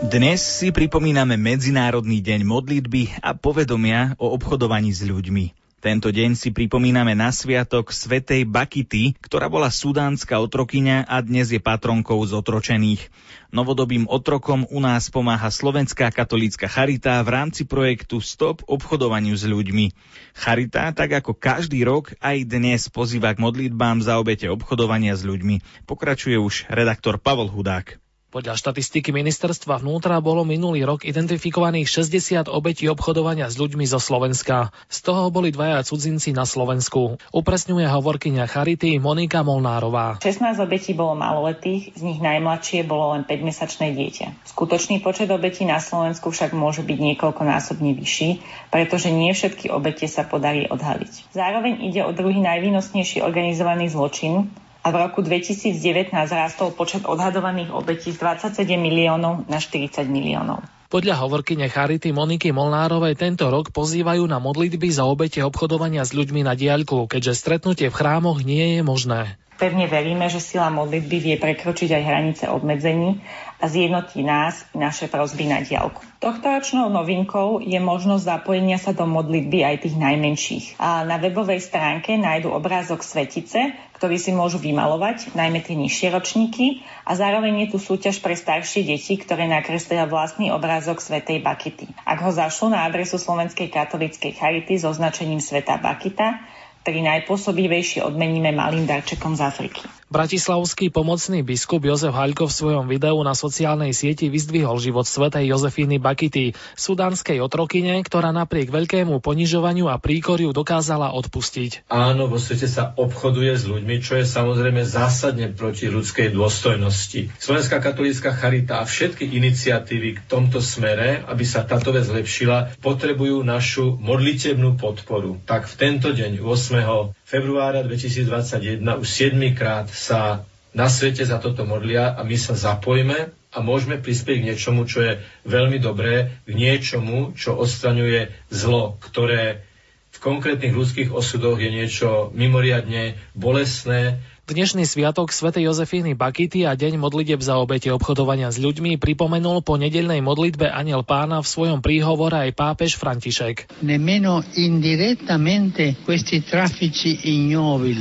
Dnes si pripomíname Medzinárodný deň modlitby a povedomia o obchodovaní s ľuďmi. Tento deň si pripomíname na sviatok svätej Bakity, ktorá bola sudánska otrokyňa a dnes je patronkou zotročených. Novodobým otrokom u nás pomáha Slovenská katolícka Charita v rámci projektu Stop obchodovaniu s ľuďmi. Charita, tak ako každý rok, aj dnes pozýva k modlitbám za obete obchodovania s ľuďmi. Pokračuje už redaktor Pavol Hudák. Podľa štatistiky ministerstva vnútra bolo minulý rok identifikovaných 60 obetí obchodovania s ľuďmi zo Slovenska. Z toho boli dvaja cudzinci na Slovensku. Upresňuje hovorkyňa Charity Monika Molnárová. 16 obetí bolo maloletých, z nich najmladšie bolo len 5-mesačné dieťa. Skutočný počet obetí na Slovensku však môže byť niekoľkonásobne vyšší, pretože nie všetky obete sa podarí odhaliť. Zároveň ide o druhý najvýnosnejší organizovaný zločin, a v roku 2019 rástol počet odhadovaných obetí z 27 miliónov na 40 miliónov. Podľa hovorkyne Charity Moniky Molnárovej tento rok pozývajú na modlitby za obete obchodovania s ľuďmi na diaľku, keďže stretnutie v chrámoch nie je možné. Pevne veríme, že sila modlitby vie prekročiť aj hranice obmedzení a zjednotí nás i naše prosby na diálku. Tohtoročnou novinkou je možnosť zapojenia sa do modlitby aj tých najmenších. A na webovej stránke nájdu obrázok Svetice, ktorý si môžu vymalovať, najmä tie nižšie ročníky a zároveň je tu súťaž pre staršie deti, ktoré nakreslia vlastný obrázok Svetej Bakity. Ak ho zašlú na adresu Slovenskej katolíckej charity s označením Sveta Bakita, ktorý najpôsobivejšie odmeníme malým darčekom z Afriky. Bratislavský pomocný biskup Jozef Haľko v svojom videu na sociálnej sieti vyzdvihol život svetej Jozefíny Bakity, sudánskej otrokyne, ktorá napriek veľkému ponižovaniu a príkoriu dokázala odpustiť. Áno, vo svete sa obchoduje s ľuďmi, čo je samozrejme zásadne proti ľudskej dôstojnosti. Slovenská katolícka charita a všetky iniciatívy k tomto smere, aby sa táto vec zlepšila, potrebujú našu modlitebnú podporu. Tak v tento deň 8 februára 2021 už 7 krát sa na svete za toto modlia a my sa zapojme a môžeme prispieť k niečomu, čo je veľmi dobré, k niečomu, čo odstraňuje zlo, ktoré v konkrétnych ľudských osudoch je niečo mimoriadne bolestné, Dnešný sviatok svätej Jozefíny Bakity a deň modlitieb za obete obchodovania s ľuďmi pripomenul po nedeľnej modlitbe Aniel Pána v svojom príhovore aj pápež František.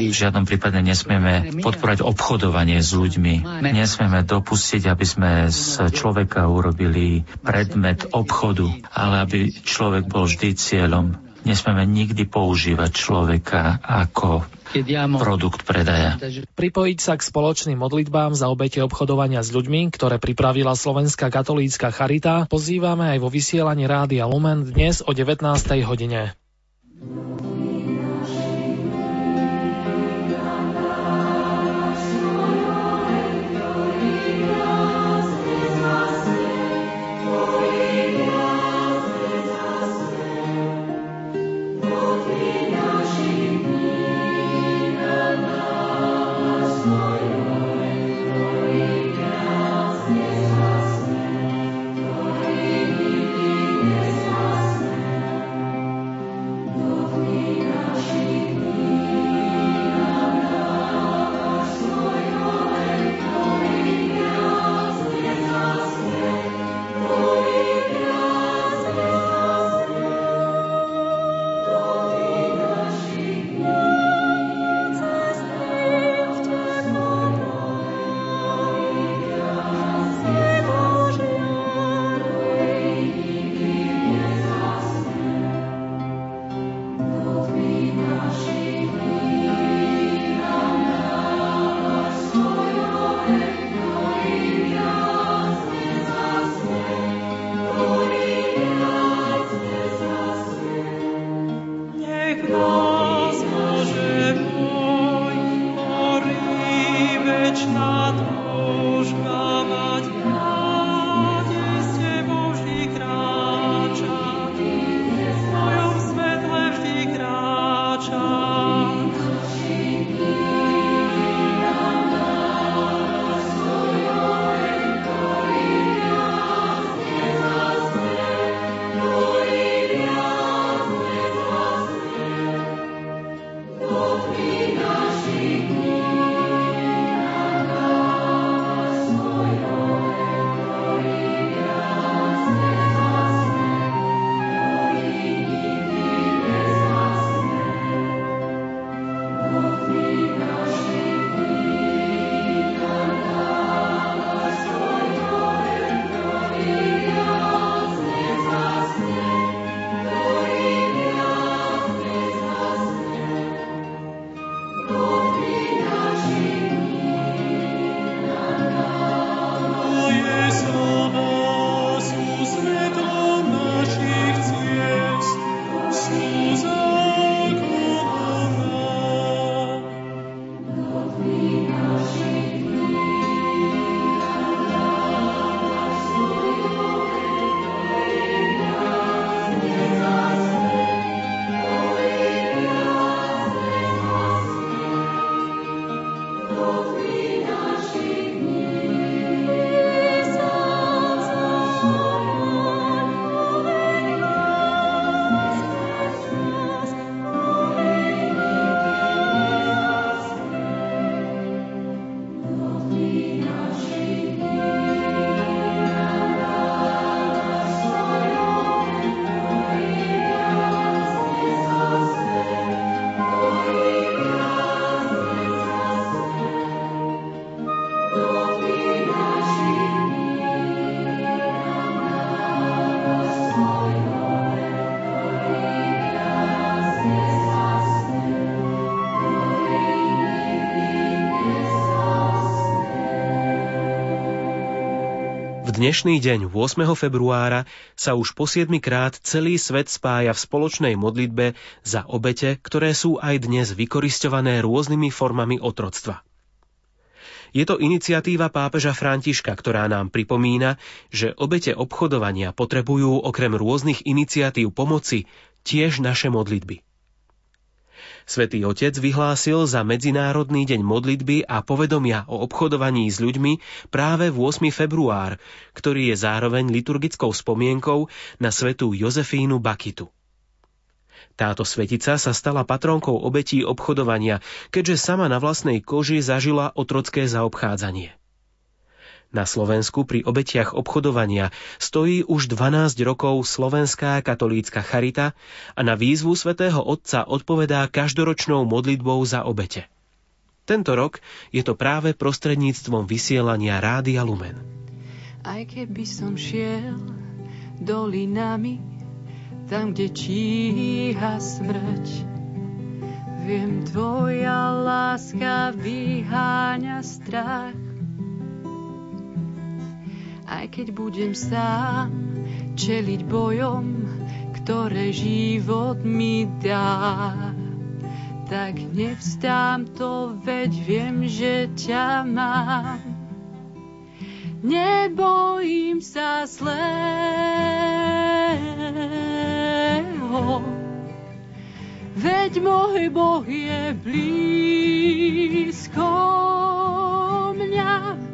V žiadnom prípade nesmieme podporať obchodovanie s ľuďmi. Nesmieme dopustiť, aby sme z človeka urobili predmet obchodu, ale aby človek bol vždy cieľom. Nesmieme nikdy používať človeka ako produkt predaja. Pripojiť sa k spoločným modlitbám za obete obchodovania s ľuďmi, ktoré pripravila Slovenská katolícka charita, pozývame aj vo vysielaní Rádia Lumen dnes o 19. hodine. Dnešný deň 8. februára sa už po 7 krát celý svet spája v spoločnej modlitbe za obete, ktoré sú aj dnes vykoristované rôznymi formami otroctva. Je to iniciatíva pápeža Františka, ktorá nám pripomína, že obete obchodovania potrebujú okrem rôznych iniciatív pomoci tiež naše modlitby. Svetý Otec vyhlásil za Medzinárodný deň modlitby a povedomia o obchodovaní s ľuďmi práve v 8. február, ktorý je zároveň liturgickou spomienkou na svetú Jozefínu Bakitu. Táto svetica sa stala patronkou obetí obchodovania, keďže sama na vlastnej koži zažila otrocké zaobchádzanie. Na Slovensku pri obetiach obchodovania stojí už 12 rokov Slovenská katolícka charita a na výzvu svätého Otca odpovedá každoročnou modlitbou za obete. Tento rok je to práve prostredníctvom vysielania Rádia Lumen. Aj keby som šiel dolinami, tam, kde číha smrť, viem, tvoja láska vyháňa strach aj keď budem sám čeliť bojom, ktoré život mi dá. Tak nevstám to, veď viem, že ťa mám. Nebojím sa zlého, veď môj Boh je blízko mňa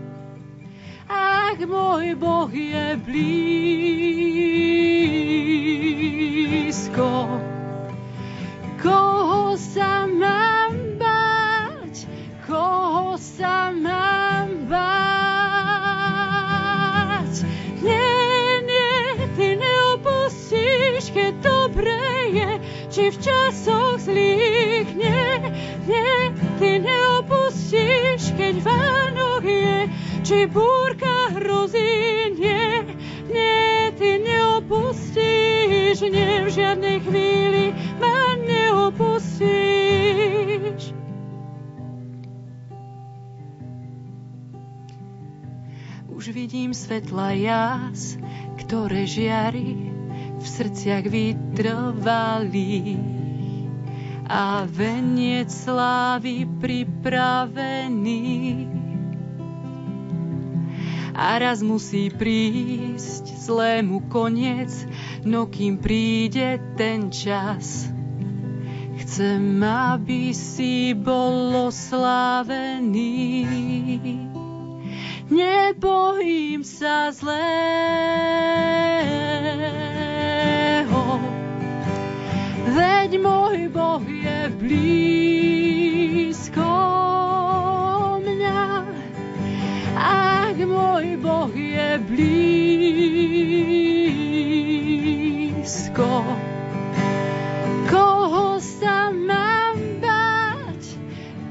ak môj Boh je blízko. Koho sa mám báť, koho sa mám báť. Nie, nie, ty neopustíš, keď dobre je, či v časoch zlých. Nie, nie, ty neopustíš, keď Vánok je, či búrka hrozí, nie, nie, ty neopustíš, nie, v žiadnej chvíli ma neopustíš. Už vidím svetla jas, ktoré žiari v srdciach vytrvalí a veniec slávy pripravený a raz musí prísť zlému koniec, no kým príde ten čas. Chcem, aby si bol oslávený. Nebojím sa zlého, veď môj Boh je blízko. môj Boh je blízko. Koho sa mám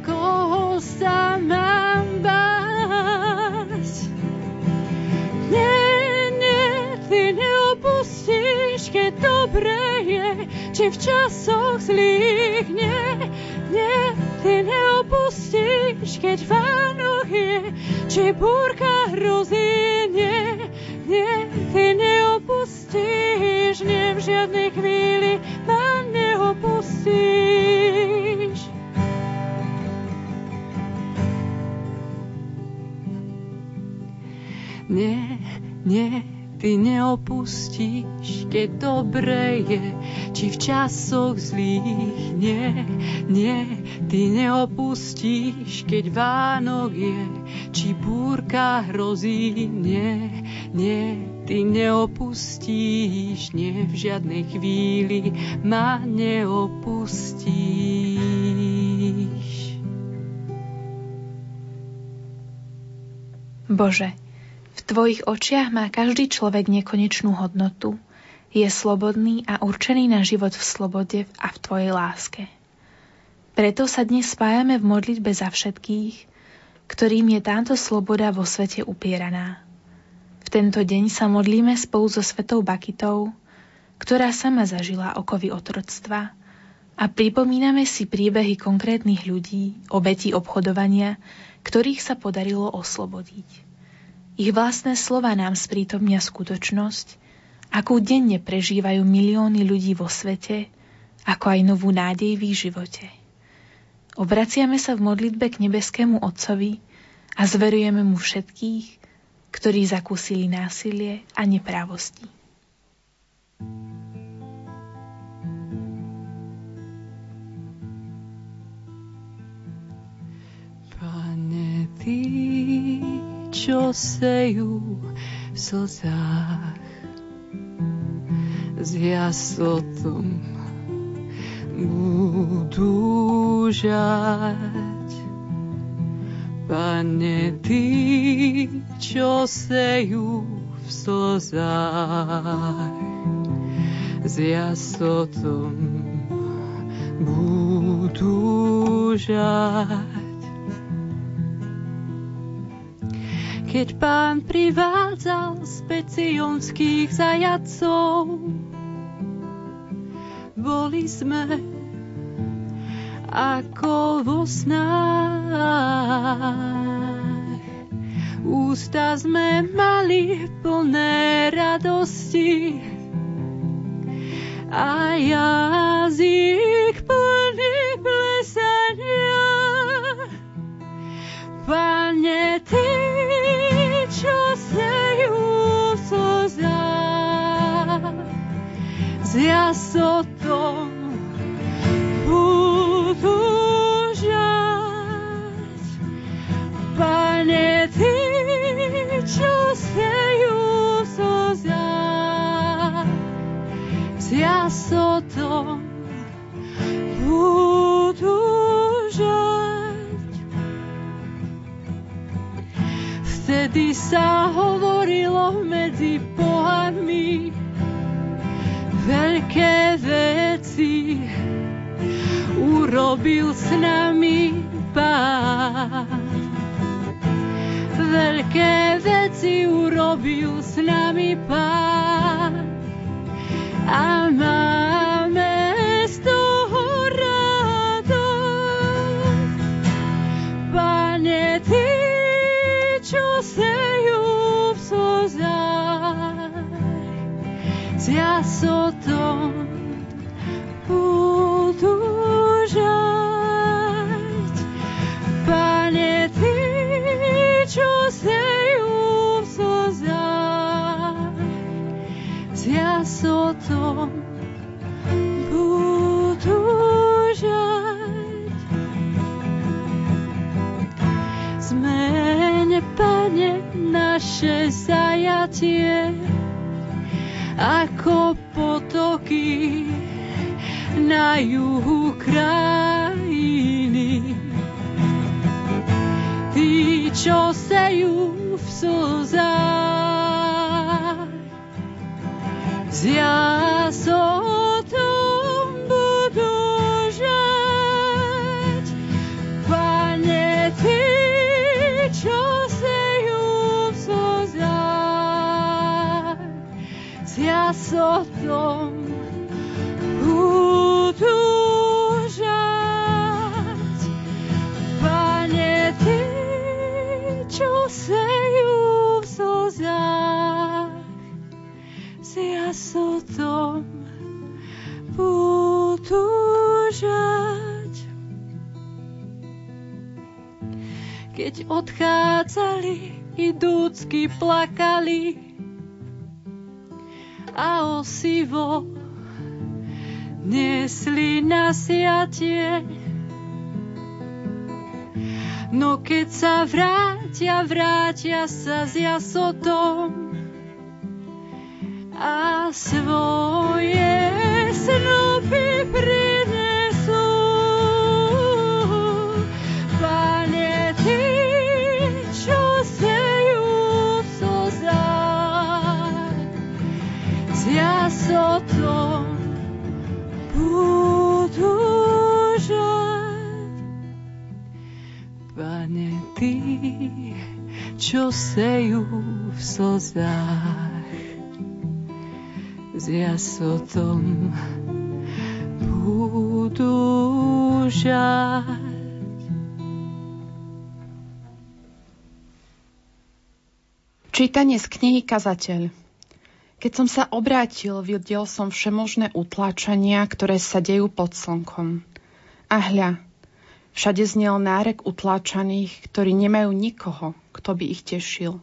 koho sa mám nie, ty neopustíš, keď dobre je, či v časoch zlých. Nie, nie, ty neopustíš, keď Vánok je, či búrka hrozí, nie, nie, ty neopustíš, nie v žiadnej chvíli ma neopustíš. Nie, nie, ty neopustíš, keď dobre je, či v časoch zlých. Nie, nie, ty neopustíš, keď Vánok je, či búrka hrozí. Nie, nie, ty neopustíš, nie, v žiadnej chvíli ma neopustíš. Bože, tvojich očiach má každý človek nekonečnú hodnotu. Je slobodný a určený na život v slobode a v tvojej láske. Preto sa dnes spájame v modlitbe za všetkých, ktorým je táto sloboda vo svete upieraná. V tento deň sa modlíme spolu so svetou Bakitou, ktorá sama zažila okovy otroctva a pripomíname si príbehy konkrétnych ľudí, obetí obchodovania, ktorých sa podarilo oslobodiť. Ich vlastné slova nám sprítomnia skutočnosť, akú denne prežívajú milióny ľudí vo svete, ako aj novú nádej v ich živote. Obraciame sa v modlitbe k nebeskému Otcovi a zverujeme mu všetkých, ktorí zakúsili násilie a neprávosti. Pane, Ty čo sejú v slzách. S jasotom budú žať. Pane, Ty, čo sejú v slzách, s jasotom budú žať. Keď pán privádzal z pecionských zajacov. Boli sme ako vo snách. Ústa sme mali plné radosti a jazyk plný plesania. S s jasotom budú žať. Pane, Ty, čo sejú v slzách, s jasotom Keď odchádzali, idúcky plakali a osivo nesli na siatie. No keď sa vrátia, vrátia sa s jasotom a svoje snopy čo sejú v slzách, s jasotom budú žať. Čítanie z knihy Kazateľ. Keď som sa obrátil, videl som všemožné utláčania, ktoré sa dejú pod slnkom. A hľa, všade znel nárek utláčaných, ktorí nemajú nikoho, kto by ich tešil.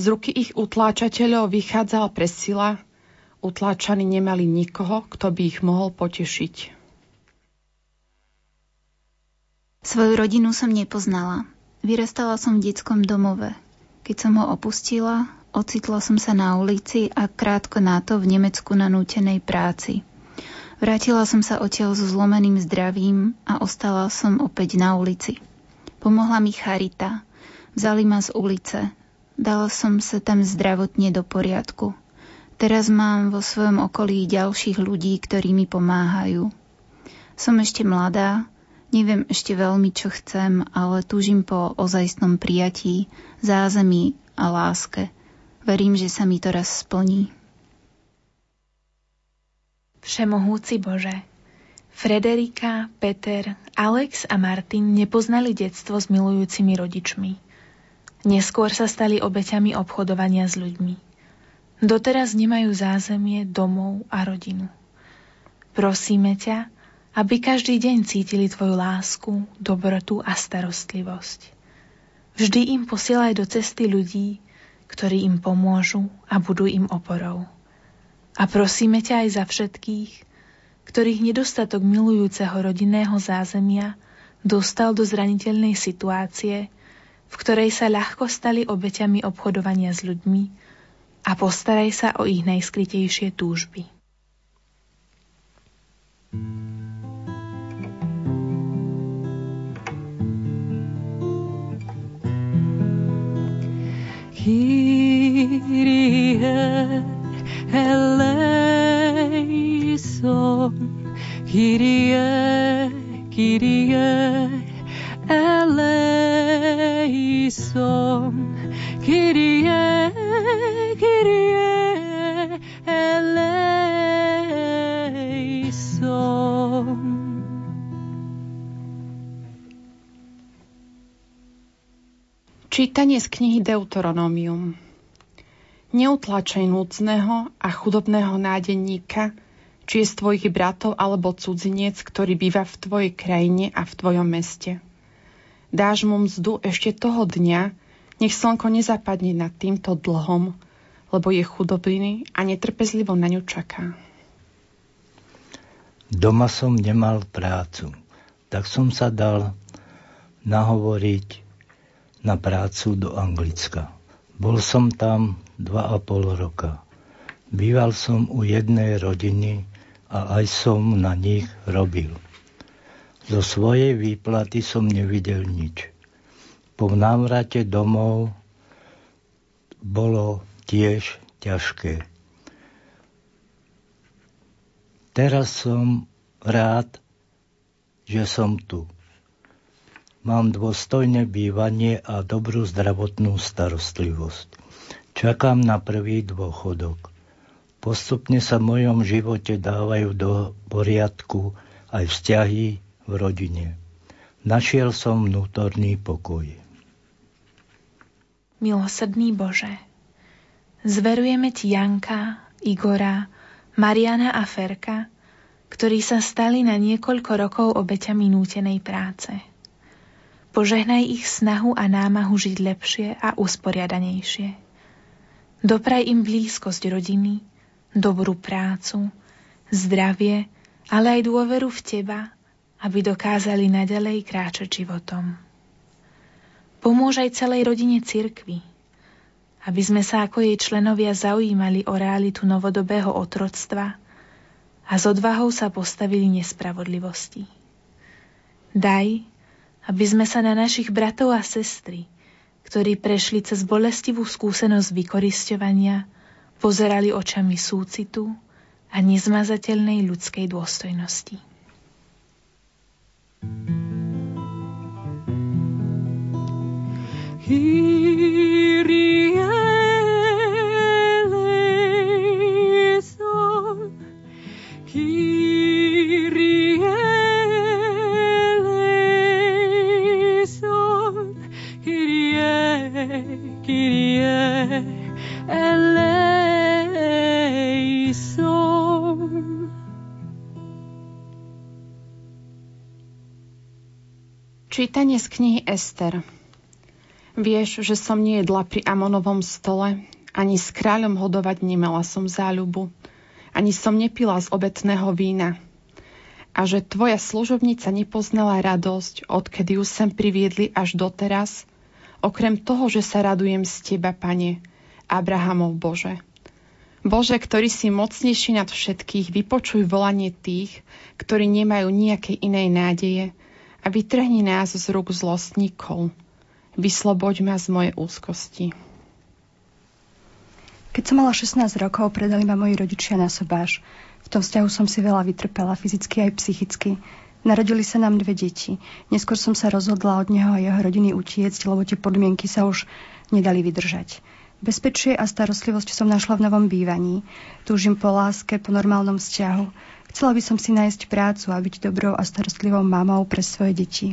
Z ruky ich utláčateľov vychádzala presila, utláčaní nemali nikoho, kto by ich mohol potešiť. Svoju rodinu som nepoznala. Vyrastala som v detskom domove. Keď som ho opustila, ocitla som sa na ulici a krátko na to v Nemecku na nútenej práci. Vrátila som sa odtiaľ so zlomeným zdravím a ostala som opäť na ulici. Pomohla mi Charita. Vzali ma z ulice. Dala som sa tam zdravotne do poriadku. Teraz mám vo svojom okolí ďalších ľudí, ktorí mi pomáhajú. Som ešte mladá, Neviem ešte veľmi, čo chcem, ale túžim po ozajstnom prijatí, zázemí a láske. Verím, že sa mi to raz splní. Všemohúci Bože, Frederika, Peter, Alex a Martin nepoznali detstvo s milujúcimi rodičmi. Neskôr sa stali obeťami obchodovania s ľuďmi. Doteraz nemajú zázemie, domov a rodinu. Prosíme ťa, aby každý deň cítili Tvoju lásku, dobrotu a starostlivosť. Vždy im posielaj do cesty ľudí, ktorí im pomôžu a budú im oporou. A prosíme ťa aj za všetkých, ktorých nedostatok milujúceho rodinného zázemia dostal do zraniteľnej situácie, v ktorej sa ľahko stali obeťami obchodovania s ľuďmi a postaraj sa o ich najskrytejšie túžby. thank Kyrie eleison, Kyrie, Kyrie eleison, Kyrie, Kyrie Čítanie z knihy Deuteronomium Neutlačaj núdzneho a chudobného nádenníka, či je z tvojich bratov alebo cudzinec, ktorý býva v tvojej krajine a v tvojom meste. Dáš mu mzdu ešte toho dňa, nech slnko nezapadne nad týmto dlhom, lebo je chudobný a netrpezlivo na ňu čaká. Doma som nemal prácu, tak som sa dal nahovoriť na prácu do Anglicka. Bol som tam dva a pol roka. Býval som u jednej rodiny a aj som na nich robil. Zo svojej výplaty som nevidel nič. Po návrate domov bolo tiež ťažké. Teraz som rád, že som tu. Mám dôstojné bývanie a dobrú zdravotnú starostlivosť. Čakám na prvý dôchodok. Postupne sa v mojom živote dávajú do poriadku aj vzťahy v rodine. Našiel som vnútorný pokoj. Milosrdný Bože, zverujeme Ti Janka, Igora, Mariana a Ferka, ktorí sa stali na niekoľko rokov obeťami nútenej práce. Požehnaj ich snahu a námahu žiť lepšie a usporiadanejšie. Dopraj im blízkosť rodiny, dobrú prácu, zdravie, ale aj dôveru v Teba, aby dokázali nadalej kráčať životom. Pomôž aj celej rodine cirkvi, aby sme sa ako jej členovia zaujímali o realitu novodobého otroctva a s odvahou sa postavili nespravodlivosti. Daj, aby sme sa na našich bratov a sestry, ktorí prešli cez bolestivú skúsenosť vykorisťovania, pozerali očami súcitu a nezmazateľnej ľudskej dôstojnosti. Kyrie Čítanie z knihy Ester. Vieš, že som nejedla pri Amonovom stole, ani s kráľom hodovať nemala som záľubu, ani som nepila z obetného vína. A že tvoja služobnica nepoznala radosť, odkedy ju sem priviedli až doteraz, okrem toho, že sa radujem z teba, pane, Abrahamov Bože. Bože, ktorý si mocnejší nad všetkých, vypočuj volanie tých, ktorí nemajú nejakej inej nádeje, a vytrhni nás z rúk zlostníkov. Vysloboď ma z mojej úzkosti. Keď som mala 16 rokov, predali ma moji rodičia na sobáš. V tom vzťahu som si veľa vytrpela, fyzicky aj psychicky. Narodili sa nám dve deti. Neskôr som sa rozhodla od neho a jeho rodiny utiecť, lebo tie podmienky sa už nedali vydržať. Bezpečie a starostlivosť som našla v novom bývaní. Túžim po láske, po normálnom vzťahu. Chcela by som si nájsť prácu a byť dobrou a starostlivou mamou pre svoje deti.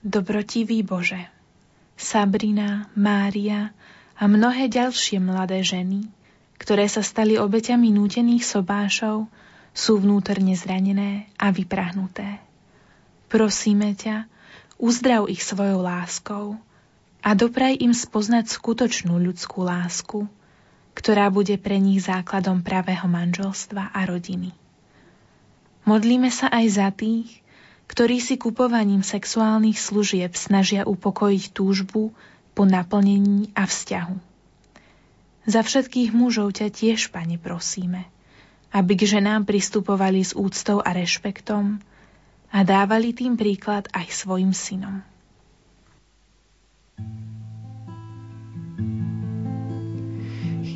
Dobrotivý Bože, Sabrina, Mária a mnohé ďalšie mladé ženy, ktoré sa stali obeťami nútených sobášov, sú vnútorne zranené a vyprahnuté. Prosíme ťa, uzdrav ich svojou láskou a dopraj im spoznať skutočnú ľudskú lásku, ktorá bude pre nich základom pravého manželstva a rodiny. Modlíme sa aj za tých, ktorí si kupovaním sexuálnych služieb snažia upokojiť túžbu po naplnení a vzťahu. Za všetkých mužov ťa tiež, Pane, prosíme, aby k ženám pristupovali s úctou a rešpektom a dávali tým príklad aj svojim synom.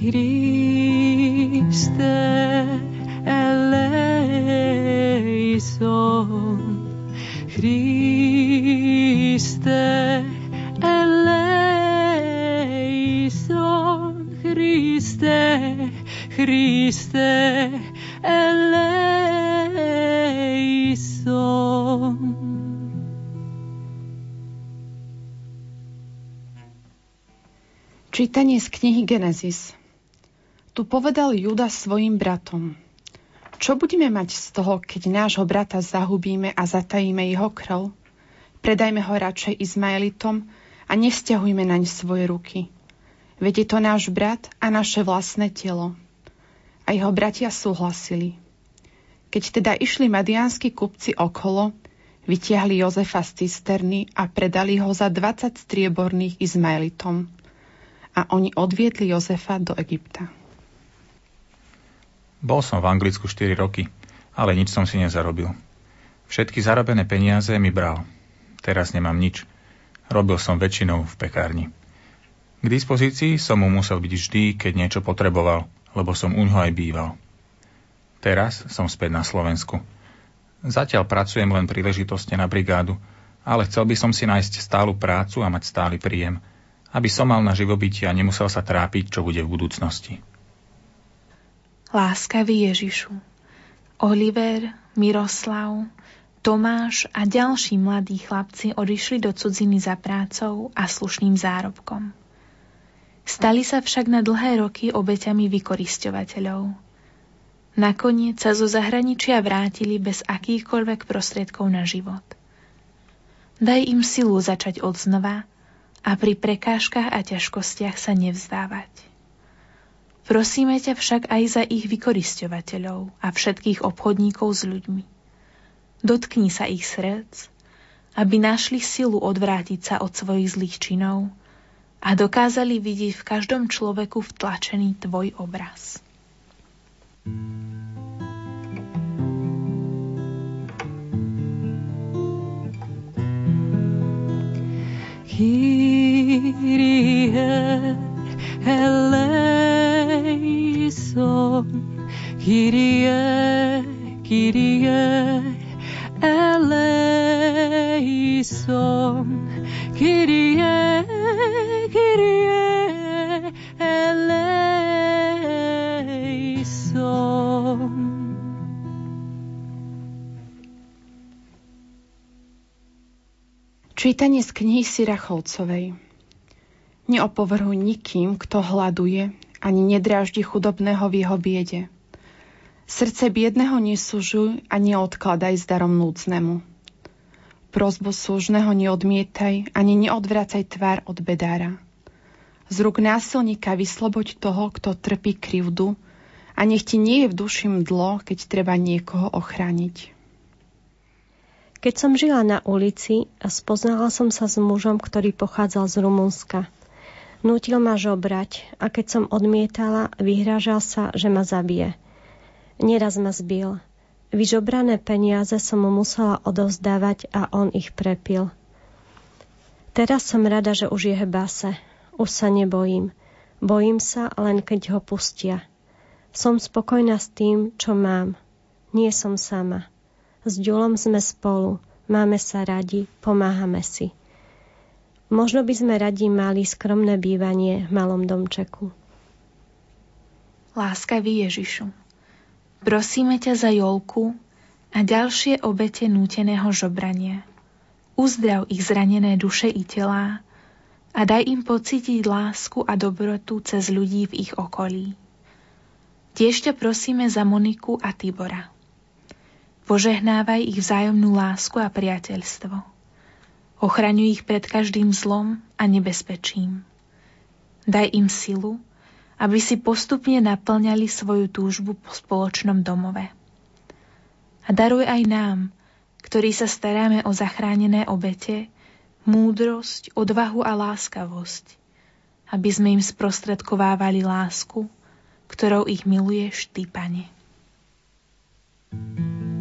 Christe eleison. Christe eleison. Christe Christe eleison. Čítanie z knihy Genesis tu povedal Juda svojim bratom. Čo budeme mať z toho, keď nášho brata zahubíme a zatajíme jeho krv? Predajme ho radšej Izmaelitom a nevzťahujme naň svoje ruky. Veď je to náš brat a naše vlastné telo. A jeho bratia súhlasili. Keď teda išli madiánsky kupci okolo, vytiahli Jozefa z cisterny a predali ho za 20 strieborných Izmaelitom. A oni odvietli Jozefa do Egypta. Bol som v Anglicku 4 roky, ale nič som si nezarobil. Všetky zarobené peniaze mi bral. Teraz nemám nič. Robil som väčšinou v pekárni. K dispozícii som mu musel byť vždy, keď niečo potreboval, lebo som u aj býval. Teraz som späť na Slovensku. Zatiaľ pracujem len príležitosti na brigádu, ale chcel by som si nájsť stálu prácu a mať stály príjem, aby som mal na živobytie a nemusel sa trápiť, čo bude v budúcnosti. Láskavý Ježišu, Oliver, Miroslav, Tomáš a ďalší mladí chlapci odišli do cudziny za prácou a slušným zárobkom. Stali sa však na dlhé roky obeťami vykorisťovateľov. Nakoniec sa zo zahraničia vrátili bez akýchkoľvek prostriedkov na život. Daj im silu začať od znova a pri prekážkach a ťažkostiach sa nevzdávať. Prosíme ťa však aj za ich vykorisťovateľov a všetkých obchodníkov s ľuďmi. Dotkni sa ich srdc, aby našli silu odvrátiť sa od svojich zlých činov a dokázali vidieť v každom človeku vtlačený tvoj obraz. Kyrie eleison, Kyrie, Kyrie, eleison, Kyrie, Kyrie, eleison. Čítanie z knihy Sirachovcovej. Neopovrhuj nikým, kto hľaduje, ani nedráždi chudobného v jeho biede. Srdce biedného nesúžuj a neodkladaj s darom núcnemu. Prozbu súžneho neodmietaj, ani neodvracaj tvár od bedára. Z rúk násilníka vysloboď toho, kto trpí krivdu a nech ti nie je v duši mdlo, keď treba niekoho ochrániť. Keď som žila na ulici, spoznala som sa s mužom, ktorý pochádzal z Rumunska. Nútil ma žobrať a keď som odmietala, vyhrážal sa, že ma zabije. Neraz ma zbil. Vyžobrané peniaze som mu musela odovzdávať a on ich prepil. Teraz som rada, že už je base. Už sa nebojím. Bojím sa len keď ho pustia. Som spokojná s tým, čo mám. Nie som sama. S Ďulom sme spolu. Máme sa radi, pomáhame si. Možno by sme radi mali skromné bývanie v malom domčeku. Láskavý Ježišu, Prosíme ťa za Jolku a ďalšie obete núteného žobrania. Uzdrav ich zranené duše i telá a daj im pocítiť lásku a dobrotu cez ľudí v ich okolí. Tiež ťa prosíme za Moniku a Tibora. Požehnávaj ich vzájomnú lásku a priateľstvo. Ochraňuj ich pred každým zlom a nebezpečím. Daj im silu, aby si postupne naplňali svoju túžbu po spoločnom domove. A daruj aj nám, ktorí sa staráme o zachránené obete, múdrosť, odvahu a láskavosť, aby sme im sprostredkovávali lásku, ktorou ich miluješ Ty, Pane. Kyrie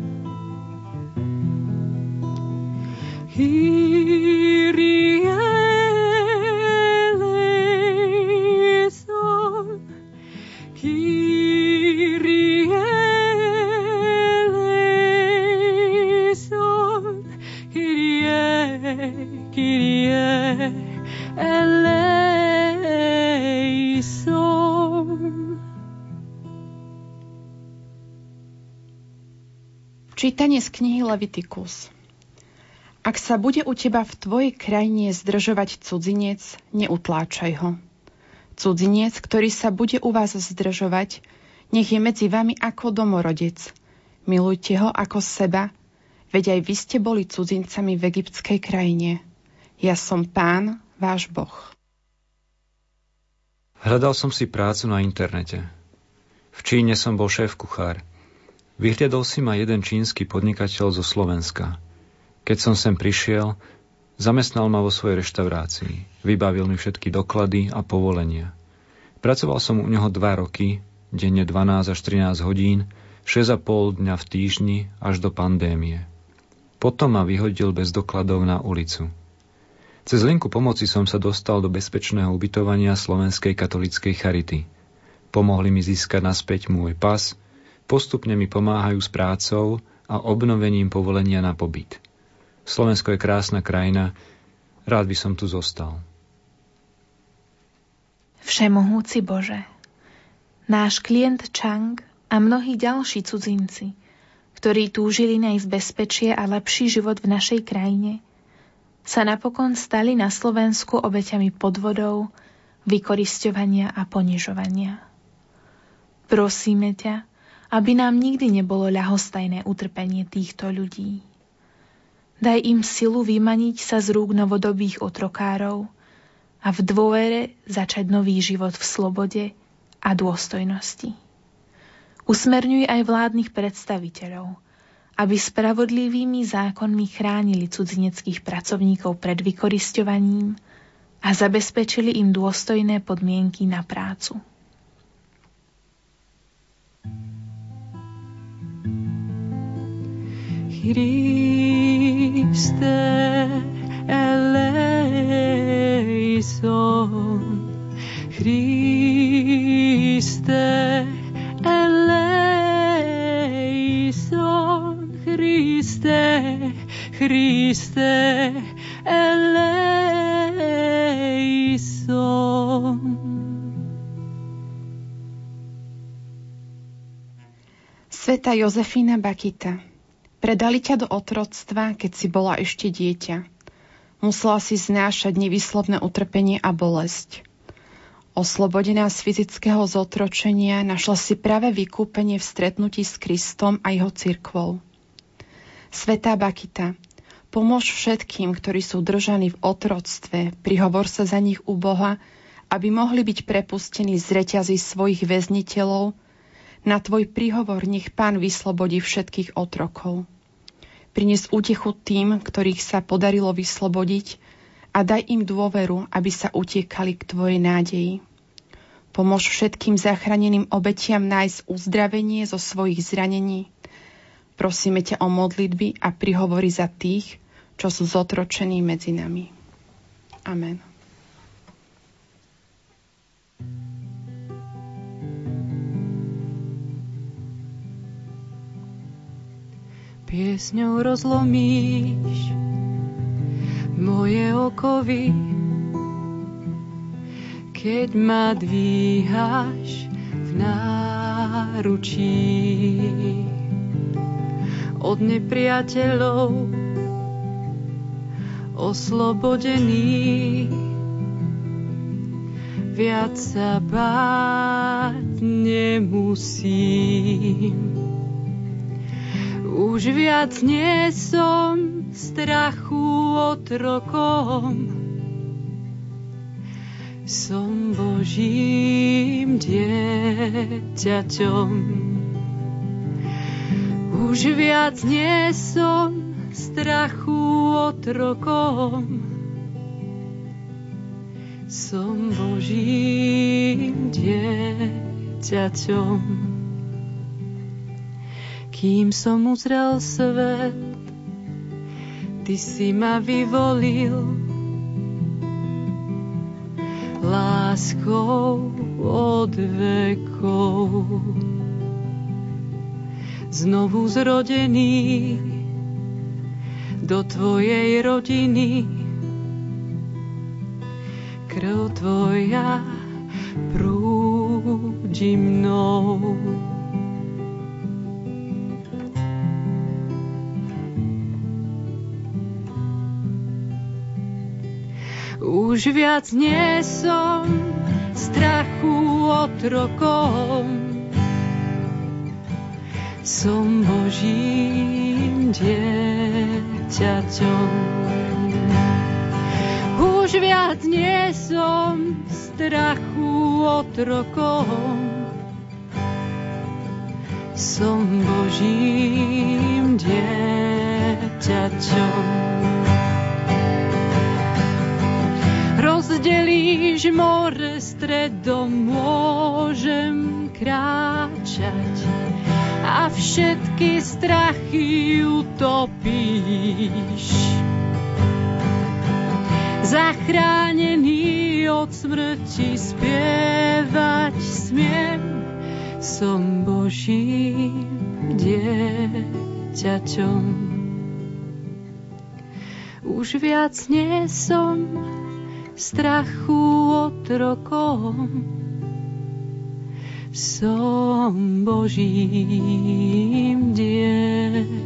Čítanie z knihy Levitikus. Ak sa bude u teba v tvojej krajine zdržovať cudzinec, neutláčaj ho. Cudzinec, ktorý sa bude u vás zdržovať, nech je medzi vami ako domorodec. Milujte ho ako seba, veď aj vy ste boli cudzincami v egyptskej krajine. Ja som pán, váš Boh. Hľadal som si prácu na internete. V Číne som bol šéf kuchár – Vyhliadol si ma jeden čínsky podnikateľ zo Slovenska. Keď som sem prišiel, zamestnal ma vo svojej reštaurácii. Vybavil mi všetky doklady a povolenia. Pracoval som u neho dva roky, denne 12 až 13 hodín, 6,5 dňa v týždni až do pandémie. Potom ma vyhodil bez dokladov na ulicu. Cez linku pomoci som sa dostal do bezpečného ubytovania Slovenskej katolíckej charity. Pomohli mi získať naspäť môj pas, Postupne mi pomáhajú s prácou a obnovením povolenia na pobyt. Slovensko je krásna krajina, rád by som tu zostal. Všemohúci Bože, náš klient Chang a mnohí ďalší cudzinci, ktorí túžili nájsť bezpečie a lepší život v našej krajine, sa napokon stali na Slovensku obeťami podvodov, vykorisťovania a ponižovania. Prosíme ťa, aby nám nikdy nebolo ľahostajné utrpenie týchto ľudí. Daj im silu vymaniť sa z rúk novodobých otrokárov a v dôvere začať nový život v slobode a dôstojnosti. Usmerňuj aj vládnych predstaviteľov, aby spravodlivými zákonmi chránili cudzineckých pracovníkov pred vykoristovaním a zabezpečili im dôstojné podmienky na prácu. Christe eleison. Christe eleison. Christe Christe eleison. Sveta Jozefína Bakita Predali ťa do otroctva, keď si bola ešte dieťa. Musela si znášať nevyslovné utrpenie a bolesť. Oslobodená z fyzického zotročenia našla si práve vykúpenie v stretnutí s Kristom a jeho cirkvou. Svetá Bakita, Pomôž všetkým, ktorí sú držaní v otroctve, prihovor sa za nich u Boha, aby mohli byť prepustení z reťazí svojich väzniteľov. Na tvoj príhovor nech Pán vyslobodí všetkých otrokov. Prines útechu tým, ktorých sa podarilo vyslobodiť a daj im dôveru, aby sa utiekali k tvojej nádeji. Pomôž všetkým zachráneným obetiam nájsť uzdravenie zo svojich zranení. Prosíme ťa o modlitby a prihovory za tých, čo sú zotročení medzi nami. Amen. Piesňou rozlomíš moje okovy, keď ma dvíhaš v náručí od nepriateľov oslobodený. Viac sa báť nemusím. Už viac nie som strachu otrokom. Som Božím dieťaťom. Už viac nie som strachu otrokom. Som Božím dieťaťom. Kým som uzrel svet, Ty si ma vyvolil láskou od vekov. Znovu zrodený do tvojej rodiny. Krv tvoja prúdi mnou. Už viac nie som strachu otrokom, som Božím dieťaťom ťaťom. Už viac nie som strachu otrokom, som Božím dieťaťom. Rozdelíš more stredom, môžem kráčať a všetky strachy utopíš. Zachránený od smrti spievať smiem, som Božím dieťaťom. Už viac nie som strachu otrokom, som Božím dieťaťom.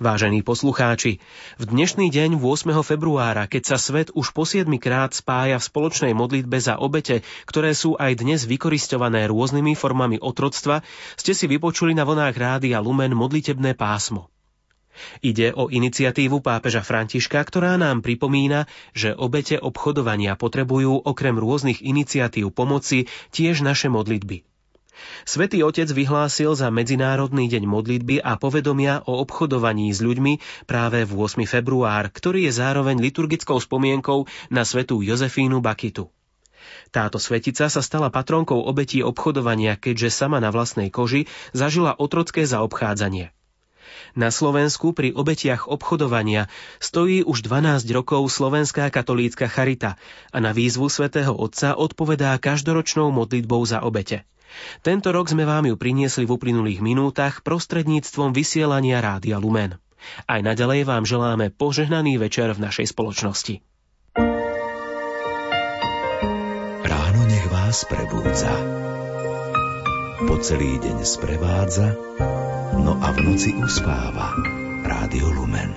Vážení poslucháči, v dnešný deň 8. februára, keď sa svet už po 7 krát spája v spoločnej modlitbe za obete, ktoré sú aj dnes vykoristované rôznymi formami otroctva, ste si vypočuli na vlnách Rádia Lumen modlitebné pásmo. Ide o iniciatívu pápeža Františka, ktorá nám pripomína, že obete obchodovania potrebujú okrem rôznych iniciatív pomoci tiež naše modlitby. Svetý Otec vyhlásil za Medzinárodný deň modlitby a povedomia o obchodovaní s ľuďmi práve v 8. február, ktorý je zároveň liturgickou spomienkou na svetú Jozefínu Bakitu. Táto svetica sa stala patronkou obetí obchodovania, keďže sama na vlastnej koži zažila otrocké zaobchádzanie. Na Slovensku pri obetiach obchodovania stojí už 12 rokov Slovenská katolícka charita a na výzvu svätého Otca odpovedá každoročnou modlitbou za obete. Tento rok sme vám ju priniesli v uplynulých minútach prostredníctvom vysielania Rádia Lumen. Aj naďalej vám želáme požehnaný večer v našej spoločnosti. Ráno nech vás prebúdza. Po celý deň sprevádza no a v noci uspáva. Rádio Lumen.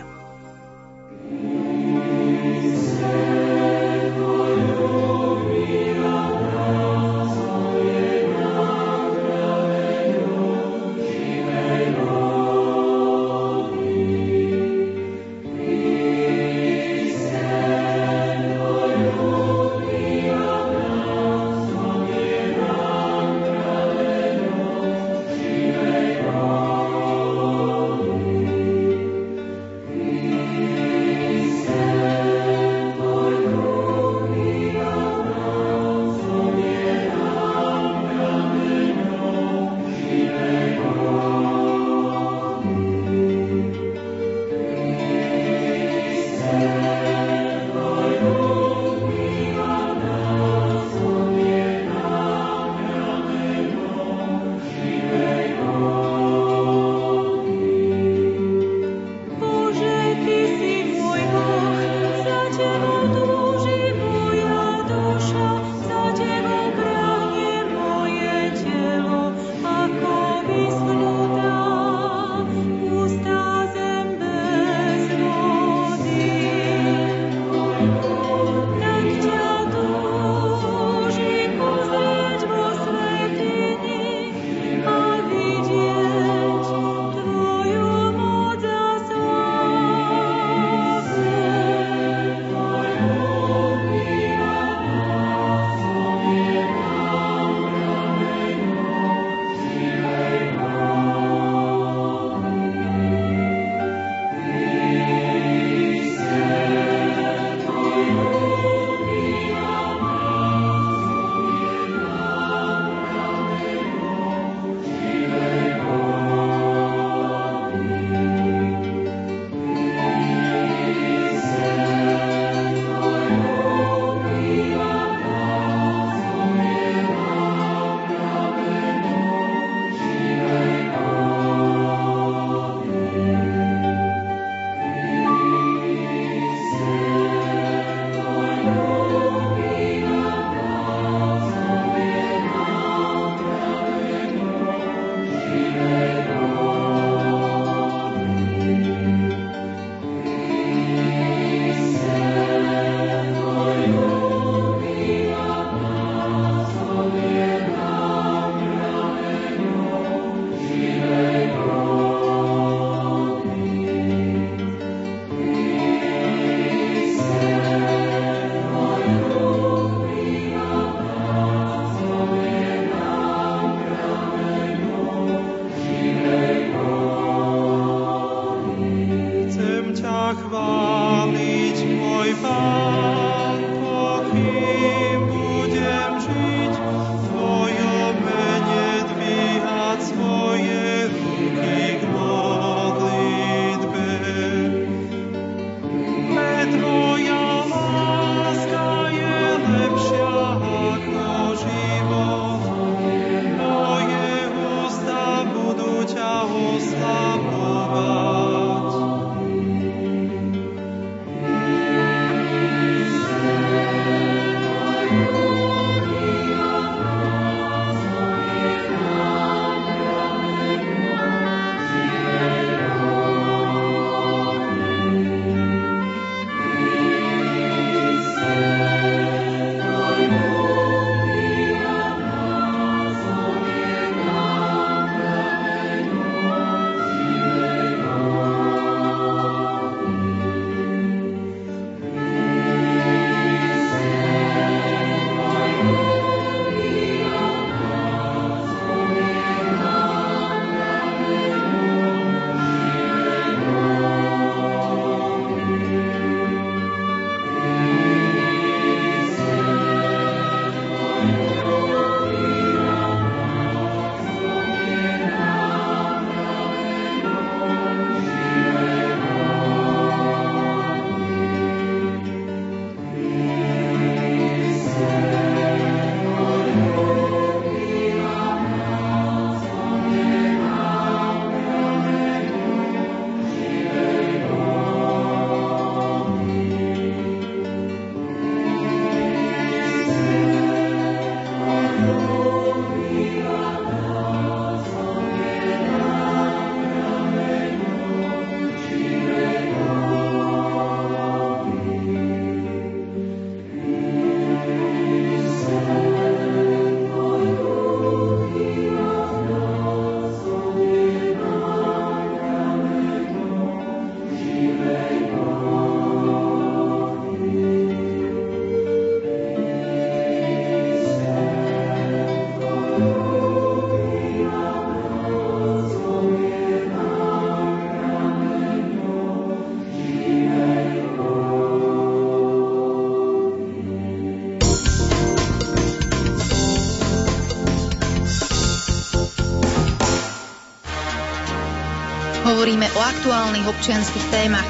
Hovoríme o aktuálnych občianských témach.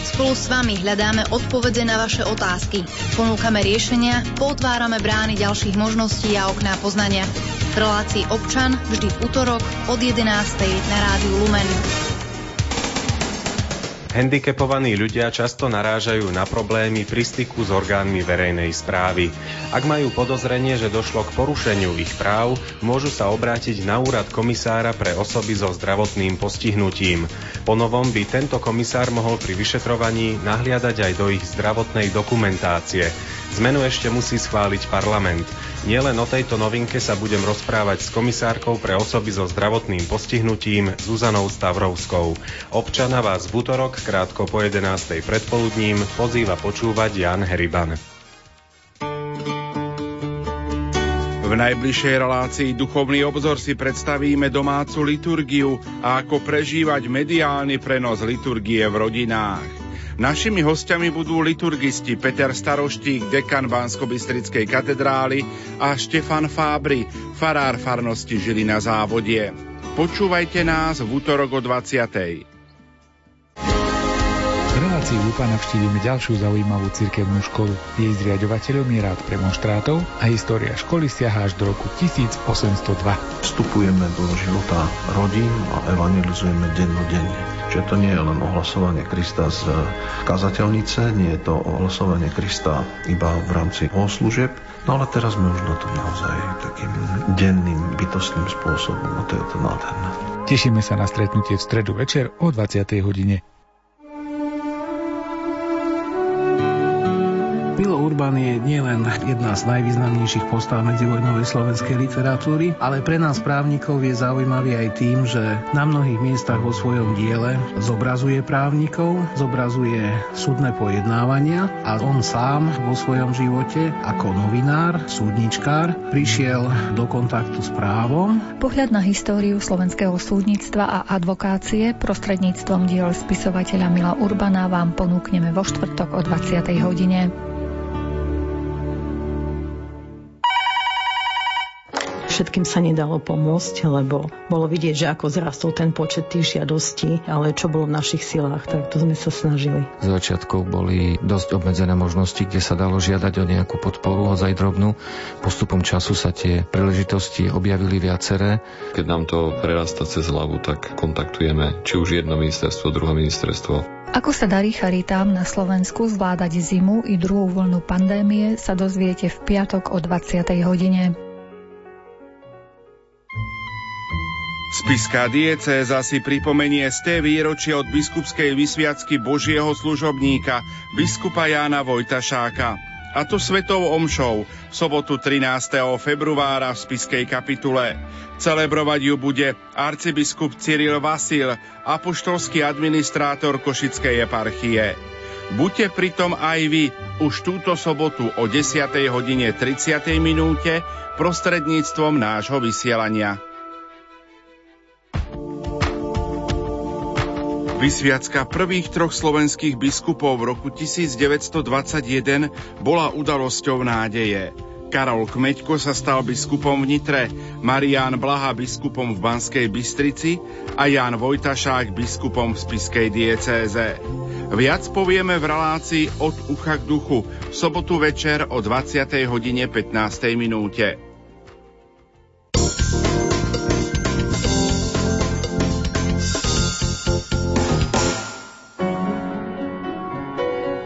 Spolu s vami hľadáme odpovede na vaše otázky. Ponúkame riešenia, potvárame brány ďalších možností a okná poznania. V relácii občan vždy v útorok od 11. na rádiu Lumen. Handicapovaní ľudia často narážajú na problémy pri styku s orgánmi verejnej správy. Ak majú podozrenie, že došlo k porušeniu ich práv, môžu sa obrátiť na úrad komisára pre osoby so zdravotným postihnutím. Ponovom by tento komisár mohol pri vyšetrovaní nahliadať aj do ich zdravotnej dokumentácie. Zmenu ešte musí schváliť parlament. Nielen o tejto novinke sa budem rozprávať s komisárkou pre osoby so zdravotným postihnutím Zuzanou Stavrovskou. Občana vás v útorok krátko po 11. predpoludním pozýva počúvať Jan Heriban. V najbližšej relácii Duchovný obzor si predstavíme domácu liturgiu a ako prežívať mediálny prenos liturgie v rodinách. Našimi hostiami budú liturgisti Peter Staroštík, dekan bansko katedrály a Štefan Fábry, farár farnosti Žili na závodie. Počúvajte nás v útorok o 20 relácii Lupa navštívime ďalšiu zaujímavú cirkevnú školu. Jej zriadovateľom je rád premonštrátov a história školy siaha až do roku 1802. Vstupujeme do života rodín a evangelizujeme dennodenne. Čiže to nie je len ohlasovanie Krista z kazateľnice, nie je to ohlasovanie Krista iba v rámci služieb, no ale teraz sme už na to naozaj takým denným, bytostným spôsobom a to je to nádherné. Tešíme sa na stretnutie v stredu večer o 20. hodine. Milo Urban je nielen jedna z najvýznamnejších postav medzivojnovej slovenskej literatúry, ale pre nás právnikov je zaujímavý aj tým, že na mnohých miestach vo svojom diele zobrazuje právnikov, zobrazuje súdne pojednávania a on sám vo svojom živote ako novinár, súdničkár prišiel do kontaktu s právom. Pohľad na históriu slovenského súdnictva a advokácie prostredníctvom diel spisovateľa Mila Urbana vám ponúkneme vo štvrtok o 20. hodine. Všetkým sa nedalo pomôcť, lebo bolo vidieť, že ako zrastol ten počet tých žiadostí, ale čo bolo v našich silách, tak to sme sa snažili. Z začiatku boli dosť obmedzené možnosti, kde sa dalo žiadať o nejakú podporu, hodzaj drobnú. Postupom času sa tie príležitosti objavili viaceré. Keď nám to prerasta cez hlavu, tak kontaktujeme či už jedno ministerstvo, druhé ministerstvo. Ako sa darí charitám na Slovensku zvládať zimu i druhú vlnu pandémie, sa dozviete v piatok o 20. hodine. Spiská diecéza si pripomenie z té výročie od biskupskej vysviacky Božieho služobníka, biskupa Jána Vojtašáka. A to svetou omšou v sobotu 13. februára v Spiskej kapitule. Celebrovať ju bude arcibiskup Cyril Vasil, apoštolský administrátor Košickej eparchie. Buďte pritom aj vy už túto sobotu o 10. hodine 30. minúte prostredníctvom nášho vysielania. Vysviacka prvých troch slovenských biskupov v roku 1921 bola udalosťou nádeje. Karol Kmeďko sa stal biskupom v Nitre, Marián Blaha biskupom v Banskej Bystrici a Jan Vojtašák biskupom v Spiskej diecéze. Viac povieme v relácii od ucha k duchu v sobotu večer o 20. hodine 15. minúte.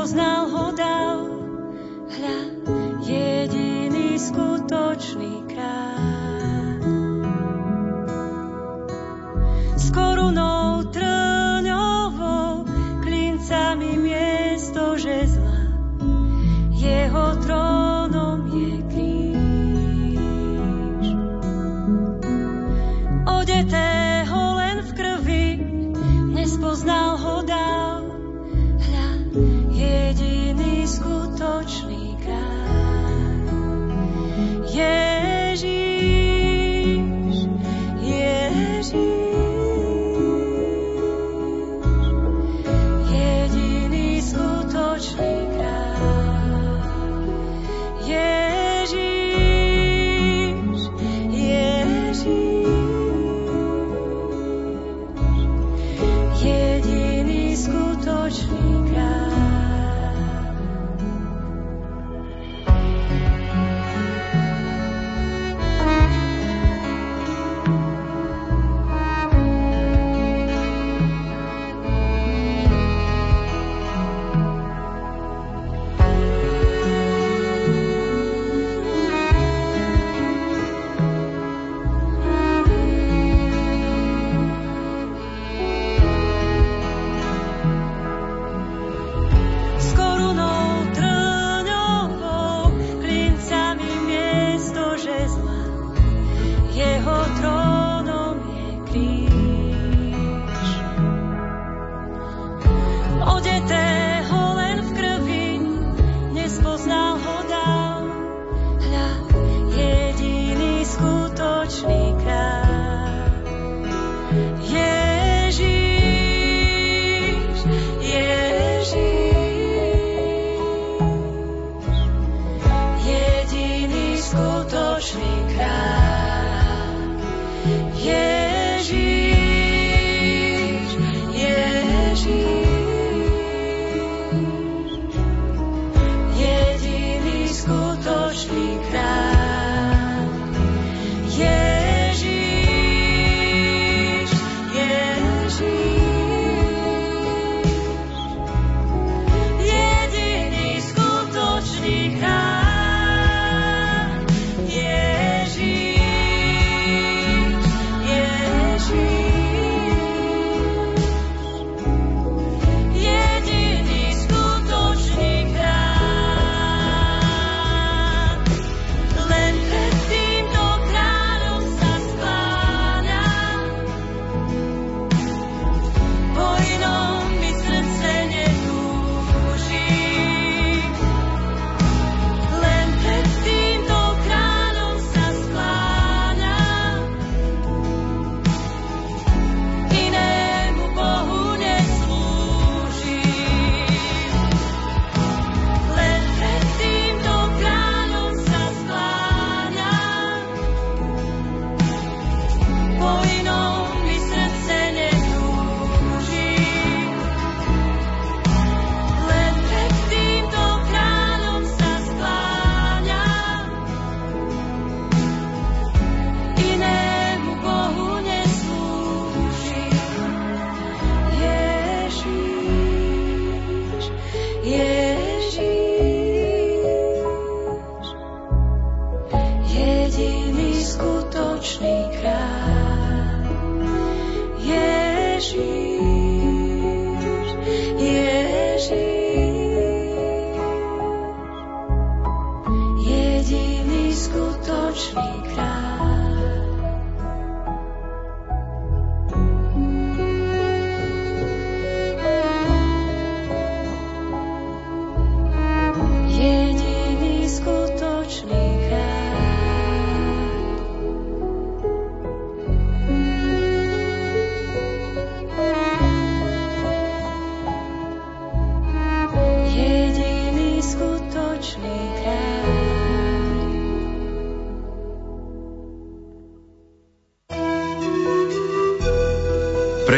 knows now.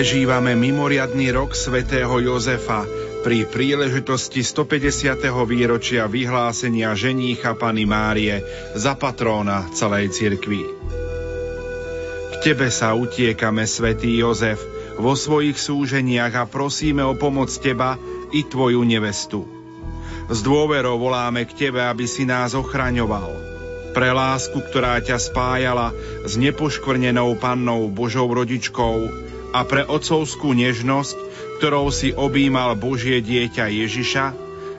Prežívame mimoriadný rok svätého Jozefa pri príležitosti 150. výročia vyhlásenia ženícha Pany Márie za patróna celej cirkvi. K Tebe sa utiekame, svätý Jozef, vo svojich súženiach a prosíme o pomoc Teba i Tvoju nevestu. S dôverou voláme k Tebe, aby si nás ochraňoval. Pre lásku, ktorá ťa spájala s nepoškvrnenou pannou Božou rodičkou, a pre otcovskú nežnosť, ktorou si objímal Božie dieťa Ježiša,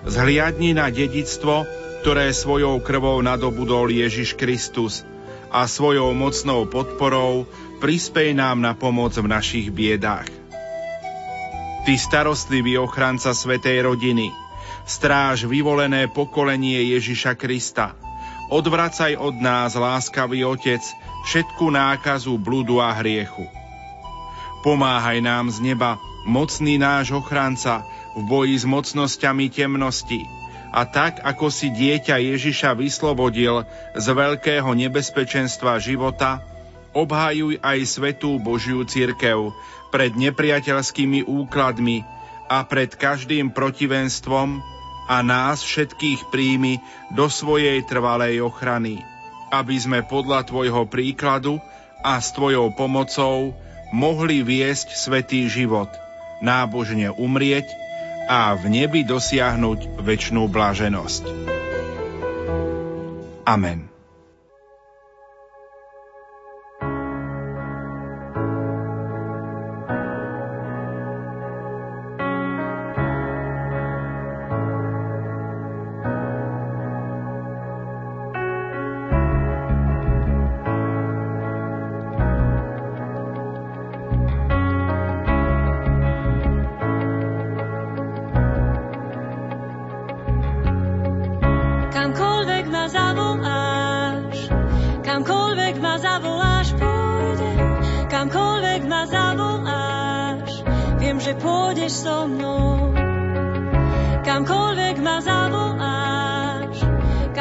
zhliadni na dedictvo, ktoré svojou krvou nadobudol Ježiš Kristus a svojou mocnou podporou prispej nám na pomoc v našich biedách. Ty starostlivý ochranca Svetej rodiny, stráž vyvolené pokolenie Ježiša Krista, odvracaj od nás, láskavý Otec, všetku nákazu, bludu a hriechu Pomáhaj nám z neba, mocný náš ochranca, v boji s mocnosťami temnosti. A tak, ako si dieťa Ježiša vyslobodil z veľkého nebezpečenstva života, obhájuj aj svetú Božiu církev pred nepriateľskými úkladmi a pred každým protivenstvom a nás všetkých príjmi do svojej trvalej ochrany, aby sme podľa Tvojho príkladu a s Tvojou pomocou mohli viesť svetý život, nábožne umrieť a v nebi dosiahnuť väčšnú bláženosť. Amen.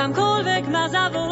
kamkoľvek ma zavolá.